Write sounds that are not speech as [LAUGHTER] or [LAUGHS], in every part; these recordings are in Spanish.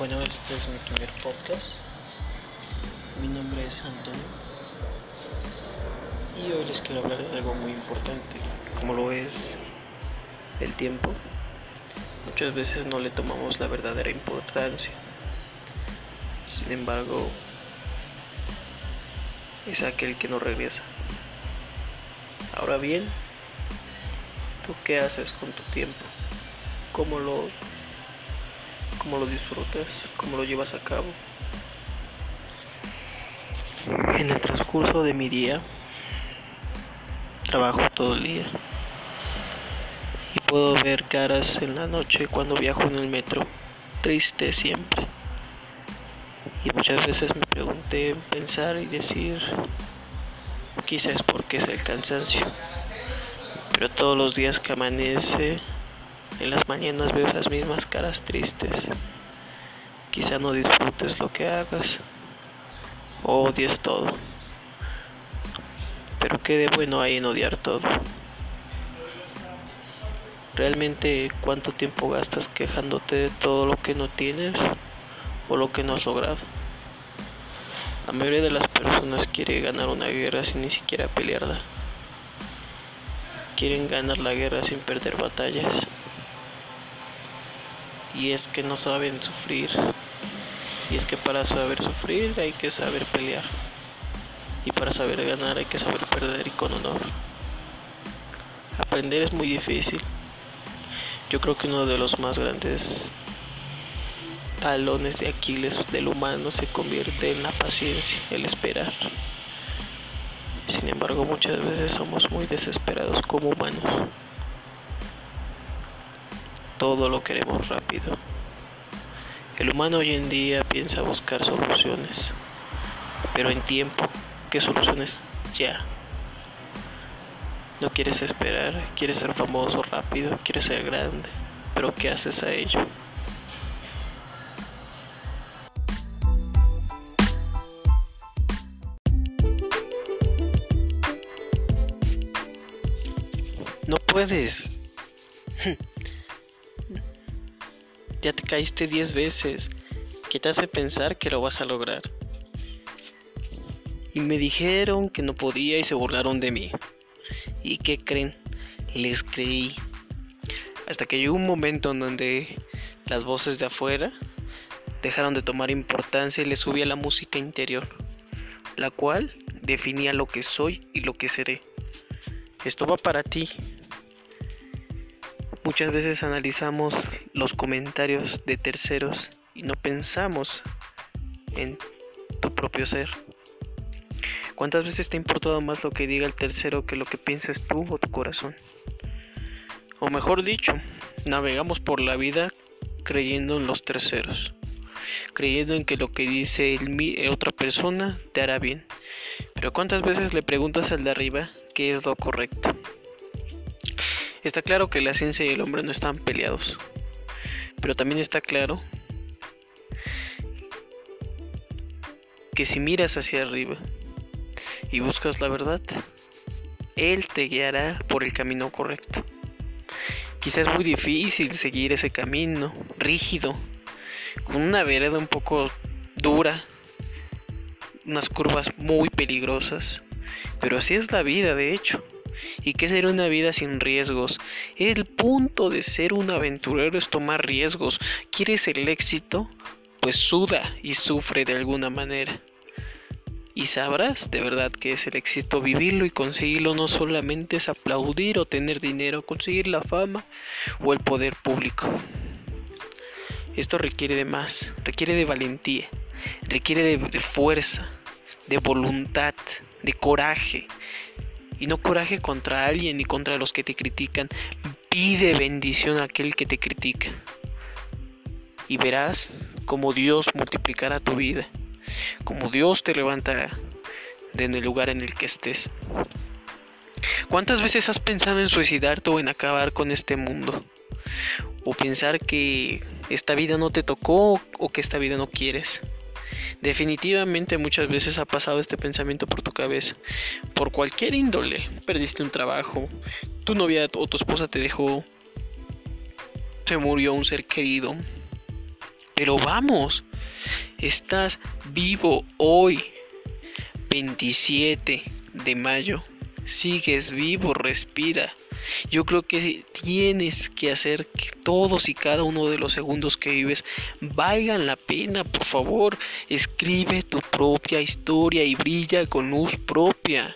Bueno, este es mi primer podcast. Mi nombre es Antonio. Y hoy les quiero hablar de algo muy importante, como lo es el tiempo. Muchas veces no le tomamos la verdadera importancia. Sin embargo, es aquel que no regresa. Ahora bien, ¿tú qué haces con tu tiempo? ¿Cómo lo cómo lo disfrutas, cómo lo llevas a cabo. En el transcurso de mi día, trabajo todo el día y puedo ver caras en la noche cuando viajo en el metro, triste siempre. Y muchas veces me pregunté pensar y decir, quizás porque es el cansancio, pero todos los días que amanece en las mañanas veo esas mismas caras tristes. Quizá no disfrutes lo que hagas o odies todo. Pero qué de bueno hay en odiar todo. ¿Realmente cuánto tiempo gastas quejándote de todo lo que no tienes o lo que no has logrado? La mayoría de las personas quiere ganar una guerra sin ni siquiera pelearla. Quieren ganar la guerra sin perder batallas y es que no saben sufrir. Y es que para saber sufrir hay que saber pelear. Y para saber ganar hay que saber perder y con honor. Aprender es muy difícil. Yo creo que uno de los más grandes talones de Aquiles del humano se convierte en la paciencia, el esperar. Sin embargo, muchas veces somos muy desesperados como humanos todo lo queremos rápido. El humano hoy en día piensa buscar soluciones, pero en tiempo, ¿qué soluciones? Ya. No quieres esperar, quieres ser famoso rápido, quieres ser grande, pero ¿qué haces a ello? No puedes. [LAUGHS] Ya te caíste 10 veces. ¿Qué te hace pensar que lo vas a lograr? Y me dijeron que no podía y se burlaron de mí. ¿Y qué creen? Les creí. Hasta que llegó un momento en donde las voces de afuera dejaron de tomar importancia y le subía la música interior, la cual definía lo que soy y lo que seré. Esto va para ti, Muchas veces analizamos los comentarios de terceros y no pensamos en tu propio ser. ¿Cuántas veces te ha importado más lo que diga el tercero que lo que piensas tú o tu corazón? O mejor dicho, navegamos por la vida creyendo en los terceros, creyendo en que lo que dice el, otra persona te hará bien. Pero ¿cuántas veces le preguntas al de arriba qué es lo correcto? Está claro que la ciencia y el hombre no están peleados, pero también está claro que si miras hacia arriba y buscas la verdad, Él te guiará por el camino correcto. Quizás es muy difícil seguir ese camino rígido, con una vereda un poco dura, unas curvas muy peligrosas, pero así es la vida de hecho. ¿Y qué ser una vida sin riesgos? El punto de ser un aventurero es tomar riesgos. ¿Quieres el éxito? Pues suda y sufre de alguna manera. Y sabrás de verdad que es el éxito vivirlo y conseguirlo no solamente es aplaudir o tener dinero, conseguir la fama o el poder público. Esto requiere de más, requiere de valentía, requiere de, de fuerza, de voluntad, de coraje, y no coraje contra alguien ni contra los que te critican. Pide bendición a aquel que te critica. Y verás como Dios multiplicará tu vida, como Dios te levantará en el lugar en el que estés. ¿Cuántas veces has pensado en suicidarte o en acabar con este mundo? O pensar que esta vida no te tocó o que esta vida no quieres. Definitivamente muchas veces ha pasado este pensamiento por tu cabeza, por cualquier índole. Perdiste un trabajo, tu novia o tu esposa te dejó, se murió un ser querido, Pero vamos, estás vivo hoy, 27 de mayo. Sigues vivo, respira. Yo creo que tienes que hacer que todos y cada uno de los segundos que vives valgan la pena, por favor. Escribe tu propia historia y brilla con luz propia.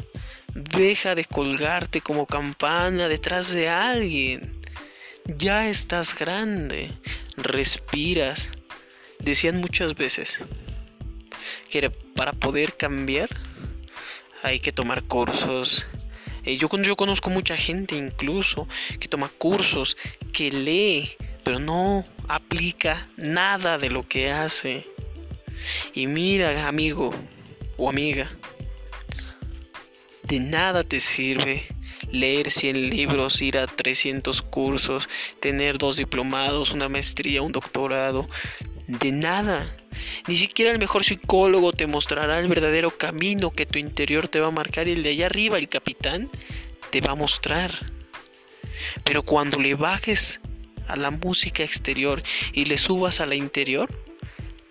Deja de colgarte como campana detrás de alguien. Ya estás grande, respiras. Decían muchas veces que para poder cambiar hay que tomar cursos. Eh, yo, yo conozco mucha gente incluso que toma cursos, que lee, pero no aplica nada de lo que hace. Y mira, amigo o amiga, de nada te sirve leer 100 libros, ir a 300 cursos, tener dos diplomados, una maestría, un doctorado. De nada. Ni siquiera el mejor psicólogo te mostrará el verdadero camino que tu interior te va a marcar y el de allá arriba, el capitán, te va a mostrar. Pero cuando le bajes a la música exterior y le subas a la interior,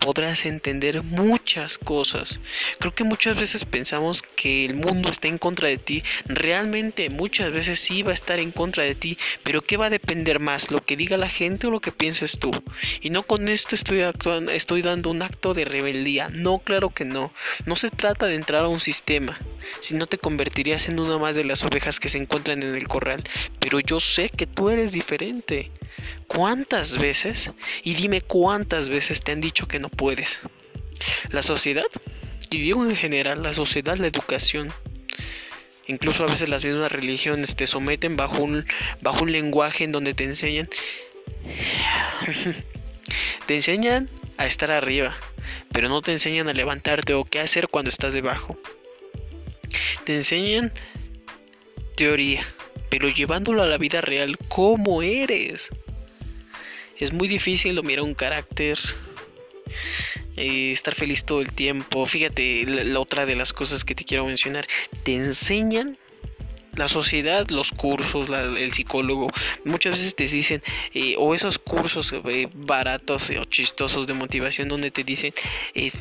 podrás entender muchas cosas. Creo que muchas veces pensamos que el mundo está en contra de ti. Realmente muchas veces sí va a estar en contra de ti. Pero ¿qué va a depender más? ¿Lo que diga la gente o lo que pienses tú? Y no con esto estoy actuando, estoy dando un acto de rebeldía. No, claro que no. No se trata de entrar a un sistema. Si no te convertirías en una más de las ovejas que se encuentran en el corral. Pero yo sé que tú eres diferente. ¿Cuántas veces? Y dime cuántas veces te han dicho que no puedes. La sociedad, y digo en general, la sociedad, la educación, incluso a veces las mismas religiones te someten bajo un, bajo un lenguaje en donde te enseñan, [LAUGHS] te enseñan a estar arriba, pero no te enseñan a levantarte o qué hacer cuando estás debajo. Te enseñan teoría, pero llevándolo a la vida real, ¿cómo eres? Es muy difícil dominar un carácter, eh, estar feliz todo el tiempo. Fíjate, la, otra de las cosas que te quiero mencionar, te enseñan la sociedad, los cursos, el psicólogo, muchas veces te dicen, eh, o esos cursos eh, baratos o chistosos de motivación donde te dicen,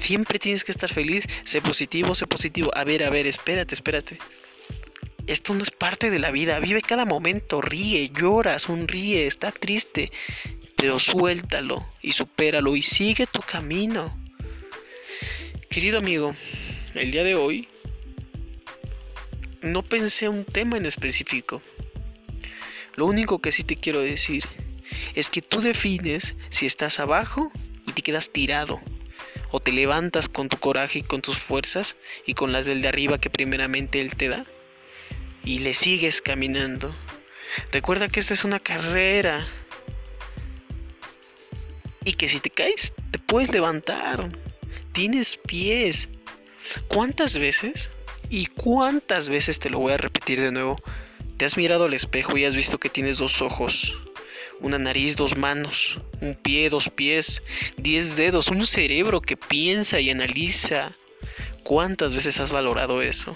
siempre tienes que estar feliz, sé positivo, sé positivo. A ver, a ver, espérate, espérate. Esto no es parte de la vida, vive cada momento, ríe, llora, sonríe, está triste, pero suéltalo y supéralo y sigue tu camino. Querido amigo, el día de hoy no pensé un tema en específico. Lo único que sí te quiero decir es que tú defines si estás abajo y te quedas tirado o te levantas con tu coraje y con tus fuerzas y con las del de arriba que primeramente él te da y le sigues caminando. Recuerda que esta es una carrera y que si te caes te puedes levantar. Tienes pies. ¿Cuántas veces? Y cuántas veces te lo voy a repetir de nuevo. Te has mirado al espejo y has visto que tienes dos ojos, una nariz, dos manos, un pie, dos pies, diez dedos, un cerebro que piensa y analiza. ¿Cuántas veces has valorado eso?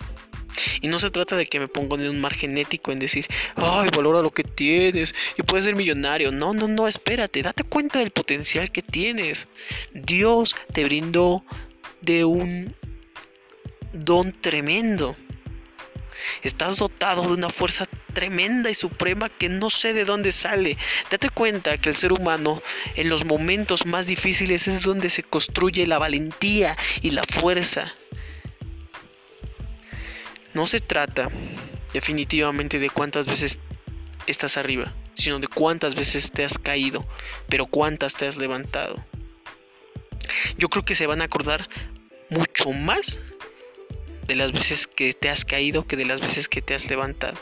Y no se trata de que me ponga en un margen ético en decir, ay, valora lo que tienes y puedes ser millonario. No, no, no, espérate, date cuenta del potencial que tienes. Dios te brindó de un don tremendo. Estás dotado de una fuerza tremenda y suprema que no sé de dónde sale. Date cuenta que el ser humano en los momentos más difíciles es donde se construye la valentía y la fuerza. No se trata definitivamente de cuántas veces estás arriba, sino de cuántas veces te has caído, pero cuántas te has levantado. Yo creo que se van a acordar mucho más de las veces que te has caído que de las veces que te has levantado.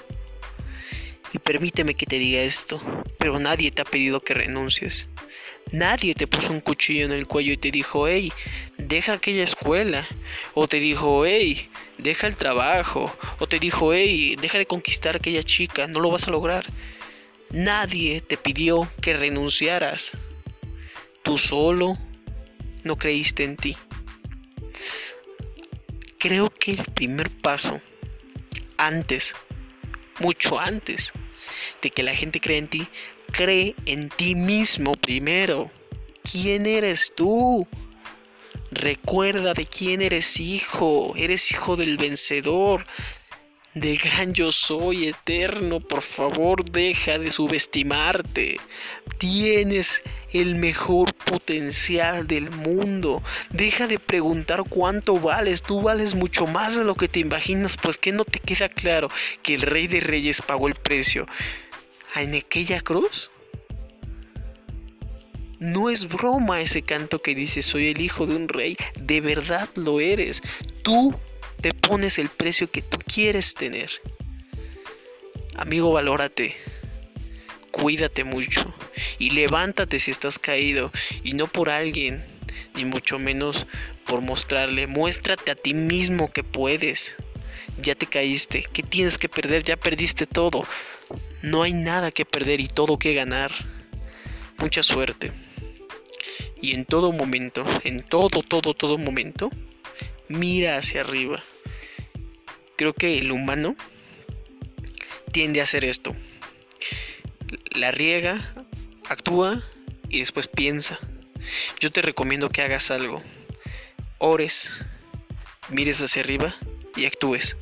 Y permíteme que te diga esto, pero nadie te ha pedido que renuncies. Nadie te puso un cuchillo en el cuello y te dijo, hey, deja aquella escuela. O te dijo, hey, deja el trabajo. O te dijo, hey, deja de conquistar aquella chica, no lo vas a lograr. Nadie te pidió que renunciaras. Tú solo no creíste en ti. Creo que el primer paso, antes, mucho antes de que la gente cree en ti, cree en ti mismo primero. quién eres tú. Recuerda de quién eres hijo. Eres hijo del vencedor, del gran yo soy eterno. Por favor, deja de subestimarte. Tienes el mejor potencial del mundo. Deja de preguntar cuánto vales. Tú vales mucho más de lo que te imaginas. Pues que no te queda claro que el rey de reyes pagó el precio en aquella cruz. No es broma ese canto que dice soy el hijo de un rey. De verdad lo eres. Tú te pones el precio que tú quieres tener. Amigo, valórate cuídate mucho y levántate si estás caído y no por alguien, ni mucho menos por mostrarle. Muéstrate a ti mismo que puedes. Ya te caíste, ¿qué tienes que perder? Ya perdiste todo. No hay nada que perder y todo que ganar. Mucha suerte. Y en todo momento, en todo, todo, todo momento, mira hacia arriba. Creo que el humano tiende a hacer esto la riega, actúa y después piensa. Yo te recomiendo que hagas algo. Ores, mires hacia arriba y actúes.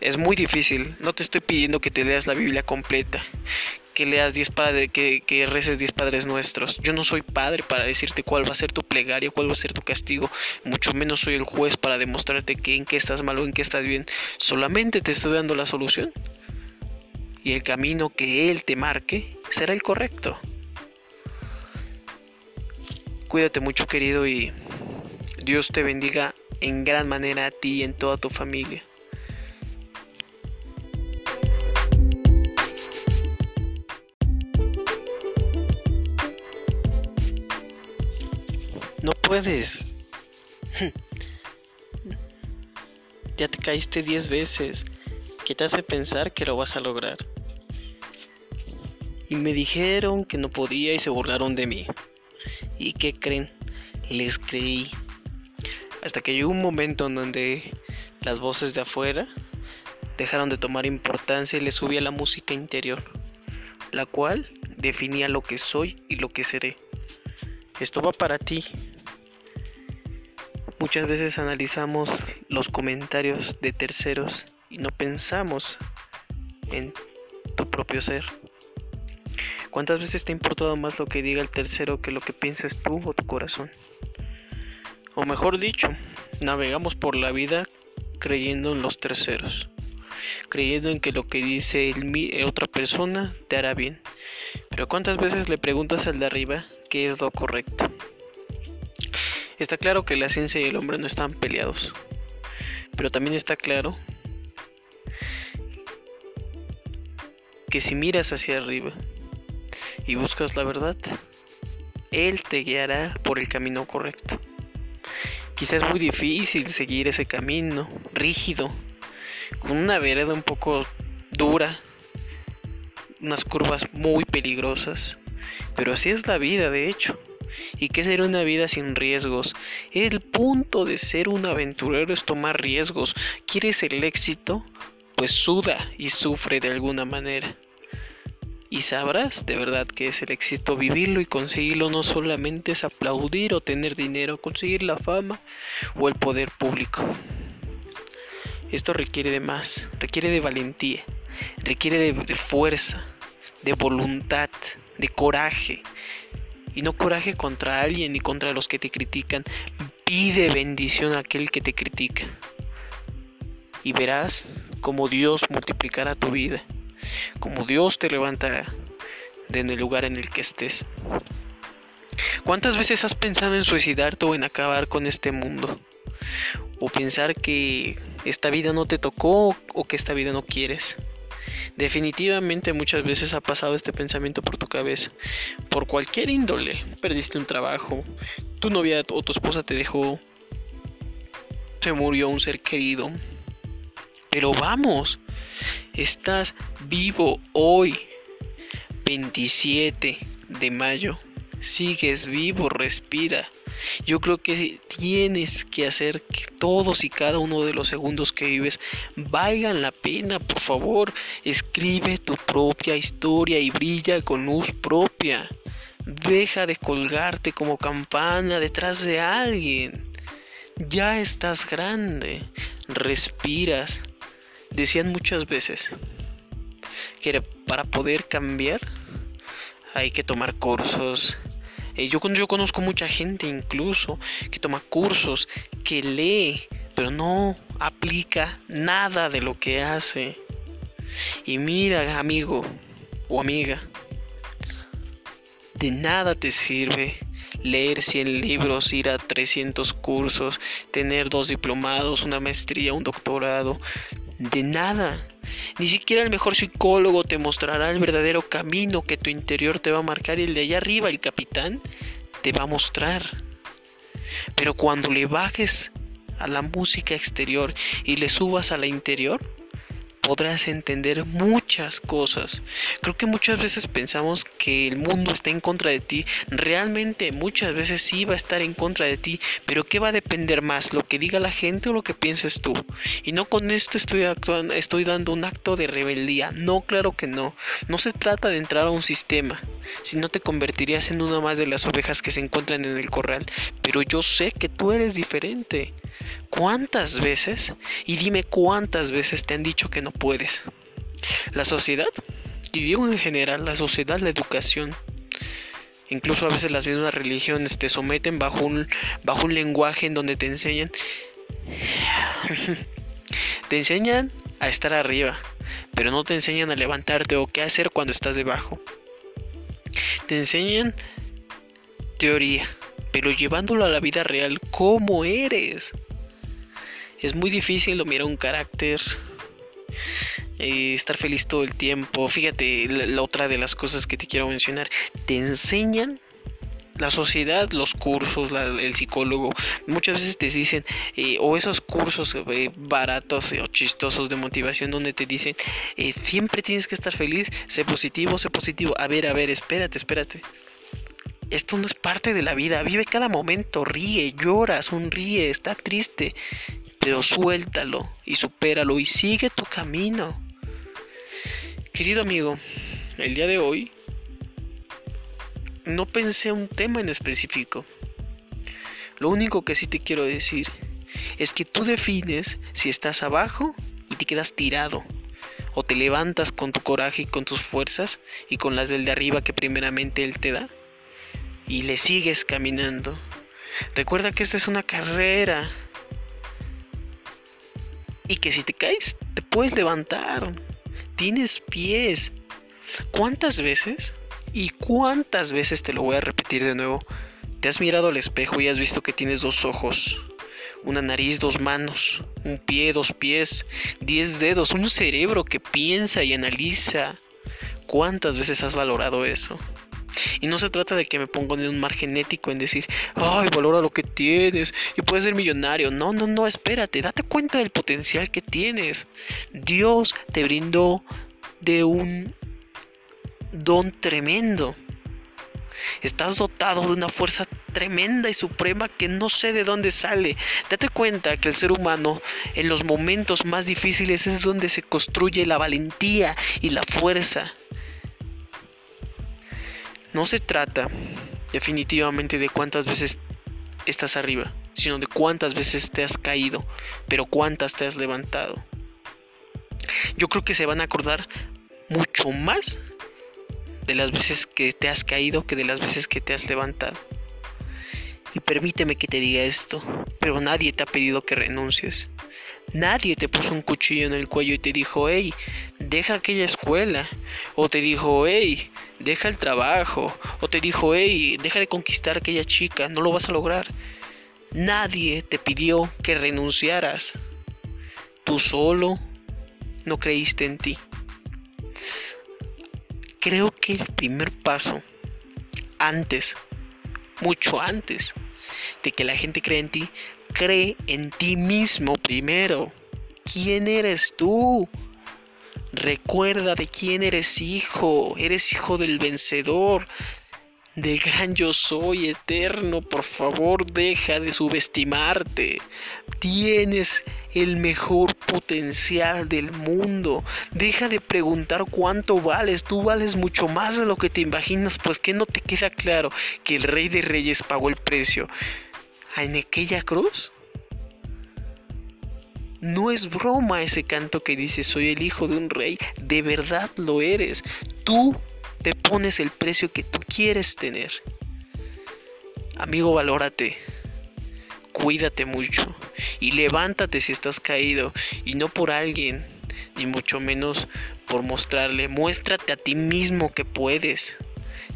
Es muy difícil, no te estoy pidiendo que te leas la Biblia completa, que leas 10 padres, que, que reces 10 padres nuestros. Yo no soy padre para decirte cuál va a ser tu plegaria, cuál va a ser tu castigo, mucho menos soy el juez para demostrarte que en qué estás mal o en qué estás bien. Solamente te estoy dando la solución y el camino que Él te marque será el correcto. Cuídate mucho querido y Dios te bendiga en gran manera a ti y en toda tu familia. Puedes. [LAUGHS] Ya te caíste diez veces. ¿Qué te hace pensar que lo vas a lograr? Y me dijeron que no podía y se burlaron de mí. ¿Y qué creen? Les creí. Hasta que llegó un momento en donde las voces de afuera dejaron de tomar importancia y le subía la música interior, la cual definía lo que soy y lo que seré. Esto va para ti. Muchas veces analizamos los comentarios de terceros y no pensamos en tu propio ser. ¿Cuántas veces te ha importado más lo que diga el tercero que lo que piensas tú o tu corazón? O mejor dicho, navegamos por la vida creyendo en los terceros, creyendo en que lo que dice el, eh, otra persona te hará bien. Pero ¿cuántas veces le preguntas al de arriba qué es lo correcto? Está claro que la ciencia y el hombre no están peleados, pero también está claro que si miras hacia arriba y buscas la verdad, Él te guiará por el camino correcto. Quizás es muy difícil seguir ese camino rígido, con una vereda un poco dura, unas curvas muy peligrosas, pero así es la vida de hecho. ¿Y qué ser una vida sin riesgos? El punto de ser un aventurero es tomar riesgos. ¿Quieres el éxito? Pues suda y sufre de alguna manera y sabrás de verdad que es el éxito vivirlo y conseguirlo no solamente es aplaudir o tener dinero, conseguir la fama o el poder público. Esto requiere de más, requiere de valentía, requiere de, fuerza, de voluntad, de coraje. Y no coraje contra alguien ni contra los que te critican. Pide bendición a aquel que te critica. Y verás cómo Dios multiplicará tu vida como Dios te levantará de en el lugar en el que estés. ¿Cuántas veces has pensado en suicidarte o en acabar con este mundo? O pensar que esta vida no te tocó o que esta vida no quieres. Definitivamente muchas veces ha pasado este pensamiento por tu cabeza. Por cualquier índole. Perdiste un trabajo, tu novia o tu esposa te dejó, se murió un ser querido. Pero vamos, Estás vivo hoy, 27 de mayo. Sigues vivo, respira. Yo creo que tienes que hacer que todos y cada uno de los segundos que vives valgan la pena. Por favor, escribe tu propia historia y brilla con luz propia. Deja de colgarte como campana detrás de alguien. Ya estás grande. Respiras. Decían muchas veces que para poder cambiar hay que tomar cursos. Eh, yo, yo conozco mucha gente incluso que toma cursos, que lee, pero no aplica nada de lo que hace. Y mira, amigo o amiga, de nada te sirve leer 100 libros, ir a 300 cursos, tener dos diplomados, una maestría, un doctorado. De nada. Ni siquiera el mejor psicólogo te mostrará el verdadero camino que tu interior te va a marcar y el de allá arriba, el capitán, te va a mostrar. Pero cuando le bajes a la música exterior y le subas a la interior, podrás entender muchas cosas. Creo que muchas veces pensamos que el mundo está en contra de ti. Realmente muchas veces sí va a estar en contra de ti. Pero ¿qué va a depender más? ¿Lo que diga la gente o lo que pienses tú? Y no con esto estoy actuando, estoy dando un acto de rebeldía. No, claro que no. No se trata de entrar a un sistema. Si no te convertirías en una más de las ovejas que se encuentran en el corral. Pero yo sé que tú eres diferente. ¿Cuántas veces? Y dime cuántas veces te han dicho que no puedes. La sociedad, y digo en general, la sociedad, la educación, incluso a veces las mismas religiones te someten bajo un, bajo un lenguaje en donde te enseñan, [LAUGHS] te enseñan a estar arriba, pero no te enseñan a levantarte o qué hacer cuando estás debajo. Te enseñan teoría, pero llevándolo a la vida real, ¿cómo eres? Es muy difícil dominar un carácter, eh, estar feliz todo el tiempo. Fíjate, la, otra de las cosas que te quiero mencionar, te enseñan la sociedad, los cursos, el psicólogo, muchas veces te dicen, eh, o esos cursos eh, baratos o chistosos de motivación donde te dicen, siempre tienes que estar feliz, sé positivo, sé positivo. A ver, a ver, espérate, espérate. Esto no es parte de la vida, vive cada momento, ríe, llora, sonríe, está triste pero suéltalo y supéralo y sigue tu camino. Querido amigo, el día de hoy no pensé un tema en específico. Lo único que sí te quiero decir es que tú defines si estás abajo y te quedas tirado o te levantas con tu coraje y con tus fuerzas y con las del de arriba que primeramente él te da y le sigues caminando. Recuerda que esta es una carrera y que si te caes te puedes levantar. Tienes pies. ¿Cuántas veces? ¿Y cuántas veces te lo voy a repetir de nuevo? Te has mirado al espejo y has visto que tienes dos ojos, una nariz, dos manos, un pie, dos pies, diez dedos, un cerebro que piensa y analiza. ¿Cuántas veces has valorado eso? Y no se trata de que me ponga en un margen ético en decir, ay, valora lo que tienes y puedes ser millonario. No, no, no, espérate, date cuenta del potencial que tienes. Dios te brindó de un don tremendo. Estás dotado de una fuerza tremenda y suprema que no sé de dónde sale. Date cuenta que el ser humano en los momentos más difíciles es donde se construye la valentía y la fuerza. No se trata definitivamente de cuántas veces estás arriba, sino de cuántas veces te has caído, pero cuántas te has levantado. Yo creo que se van a acordar mucho más de las veces que te has caído que de las veces que te has levantado. Y permíteme que te diga esto, pero nadie te ha pedido que renuncies. Nadie te puso un cuchillo en el cuello y te dijo, hey, deja aquella escuela. O te dijo, hey, deja el trabajo. O te dijo, hey, deja de conquistar aquella chica, no lo vas a lograr. Nadie te pidió que renunciaras. Tú solo no creíste en ti. Creo que el primer paso, antes, mucho antes de que la gente crea en ti, cree en ti mismo primero. ¿Quién eres tú? Recuerda de quién eres hijo. Eres hijo del vencedor, del gran yo soy eterno. Por favor, deja de subestimarte. Tienes el mejor potencial del mundo. Deja de preguntar cuánto vales. Tú vales mucho más de lo que te imaginas. Pues que no te queda claro que el rey de reyes pagó el precio en aquella cruz. No es broma ese canto que dice soy el hijo de un rey. De verdad lo eres. Tú te pones el precio que tú quieres tener. Amigo, valórate. Cuídate mucho. Y levántate si estás caído. Y no por alguien. Ni mucho menos por mostrarle. Muéstrate a ti mismo que puedes.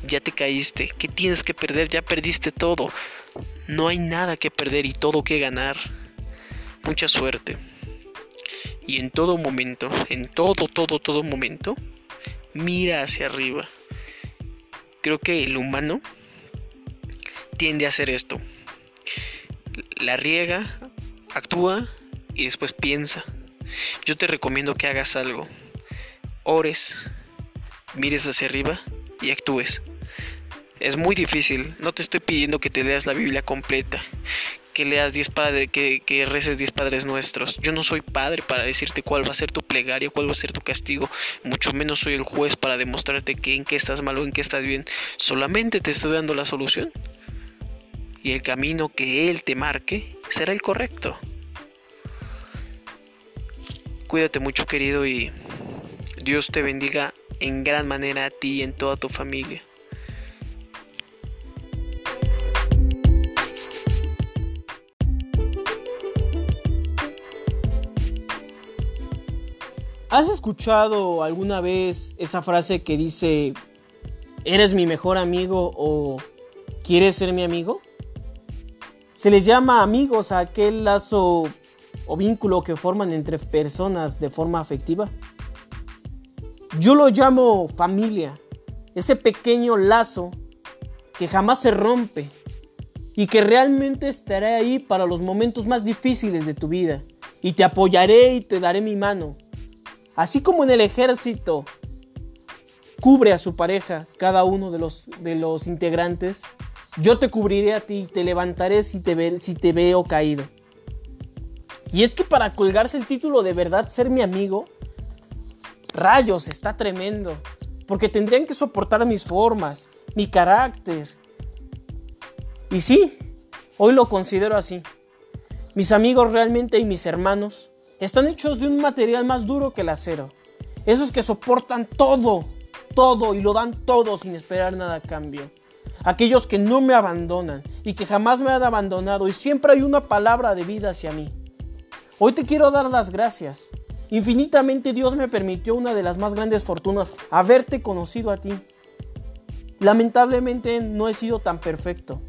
Ya te caíste. ¿Qué tienes que perder? Ya perdiste todo. No hay nada que perder y todo que ganar. Mucha suerte. Y en todo momento, en todo, todo, todo momento, mira hacia arriba. Creo que el humano tiende a hacer esto. La riega, actúa y después piensa. Yo te recomiendo que hagas algo. Ores, mires hacia arriba y actúes. Es muy difícil, no te estoy pidiendo que te leas la Biblia completa, que leas 10 padres, que, que reces 10 padres nuestros. Yo no soy padre para decirte cuál va a ser tu plegaria, cuál va a ser tu castigo, mucho menos soy el juez para demostrarte que en qué estás mal o en qué estás bien. Solamente te estoy dando la solución. Y el camino que Él te marque será el correcto. Cuídate mucho querido y Dios te bendiga en gran manera a ti y en toda tu familia. ¿Has escuchado alguna vez esa frase que dice, ¿eres mi mejor amigo o quieres ser mi amigo? Se les llama amigos a aquel lazo o vínculo que forman entre personas de forma afectiva. Yo lo llamo familia, ese pequeño lazo que jamás se rompe y que realmente estaré ahí para los momentos más difíciles de tu vida y te apoyaré y te daré mi mano Así como en el ejército cubre a su pareja cada uno de los, de los integrantes, yo te cubriré a ti y te levantaré si te, si te veo caído. Y es que para colgarse el título de verdad ser mi amigo, rayos, está tremendo. Porque tendrían que soportar mis formas, mi carácter. Y sí, hoy lo considero así. Mis amigos realmente y mis hermanos están hechos de un material más duro que el acero. Esos que soportan todo, todo y lo dan todo sin esperar nada a cambio. Aquellos que no me abandonan y que jamás me han abandonado y siempre hay una palabra de vida hacia mí. Hoy te quiero dar las gracias. Infinitamente Dios me permitió una de las más grandes fortunas, haberte conocido a ti. Lamentablemente no he sido tan perfecto.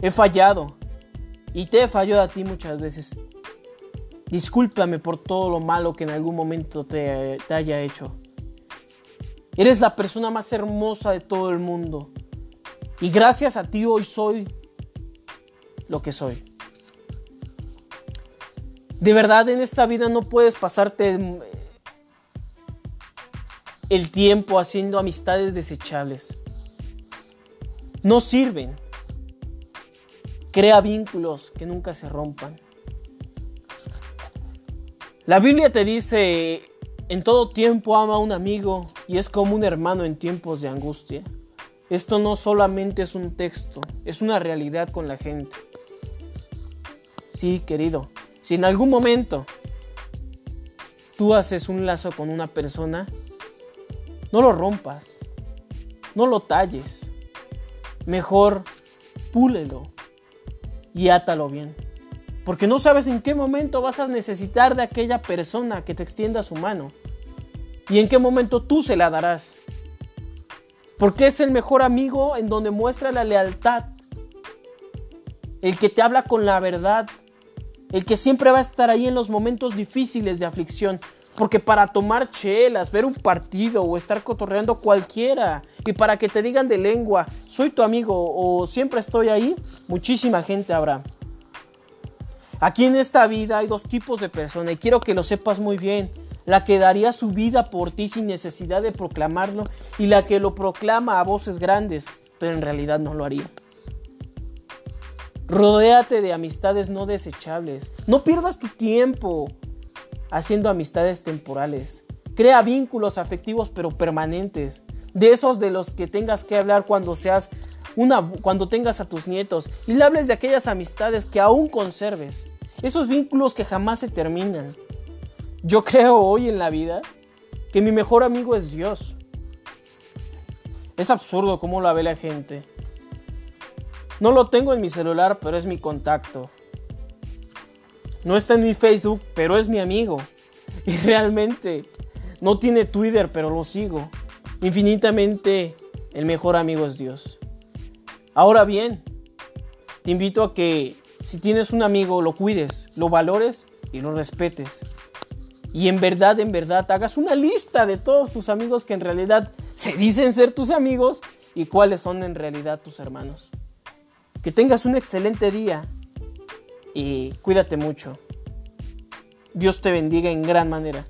He fallado y te he fallado a ti muchas veces. Discúlpame por todo lo malo que en algún momento te, haya hecho. Eres la persona más hermosa de todo el mundo. Y gracias a ti hoy soy lo que soy. De verdad en esta vida no puedes pasarte el tiempo haciendo amistades desechables. No sirven. Crea vínculos que nunca se rompan. La Biblia te dice, en todo tiempo ama a un amigo y es como un hermano en tiempos de angustia. Esto no solamente es un texto, es una realidad con la gente. Sí, querido, si en algún momento tú haces un lazo con una persona, no lo rompas, no lo talles, mejor púlelo y átalo bien. Porque no sabes en qué momento vas a necesitar de aquella persona que te extienda su mano. Y en qué momento tú se la darás. Porque es el mejor amigo en donde muestra la lealtad. El que te habla con la verdad. El que siempre va a estar ahí en los momentos difíciles de aflicción. Porque para tomar chelas, ver un partido o estar cotorreando cualquiera y para que te digan de lengua, soy tu amigo o siempre estoy ahí, muchísima gente habrá. Aquí en esta vida hay dos tipos de personas y quiero que lo sepas muy bien. La que daría su vida por ti sin necesidad de proclamarlo y la que lo proclama a voces grandes, pero en realidad no lo haría. Rodéate de amistades no desechables. No pierdas tu tiempo haciendo amistades temporales. Crea vínculos afectivos pero permanentes. De esos de los que tengas que hablar cuando seas una cuando tengas a tus nietos y le hables de aquellas amistades que aún conserves. Esos vínculos que jamás se terminan. Yo creo hoy en la vida que mi mejor amigo es Dios. Es absurdo cómo la ve la gente. No lo tengo en mi celular, pero es mi contacto. No está en mi Facebook, pero es mi amigo. Y realmente no tiene Twitter, pero lo sigo. Infinitamente el mejor amigo es Dios. Ahora bien, te invito a que si tienes un amigo lo cuides, lo valores y lo respetes. Y en verdad, en verdad, hagas una lista de todos tus amigos que en realidad se dicen ser tus amigos y cuáles son en realidad tus hermanos. Que tengas un excelente día y cuídate mucho. Dios te bendiga en gran manera.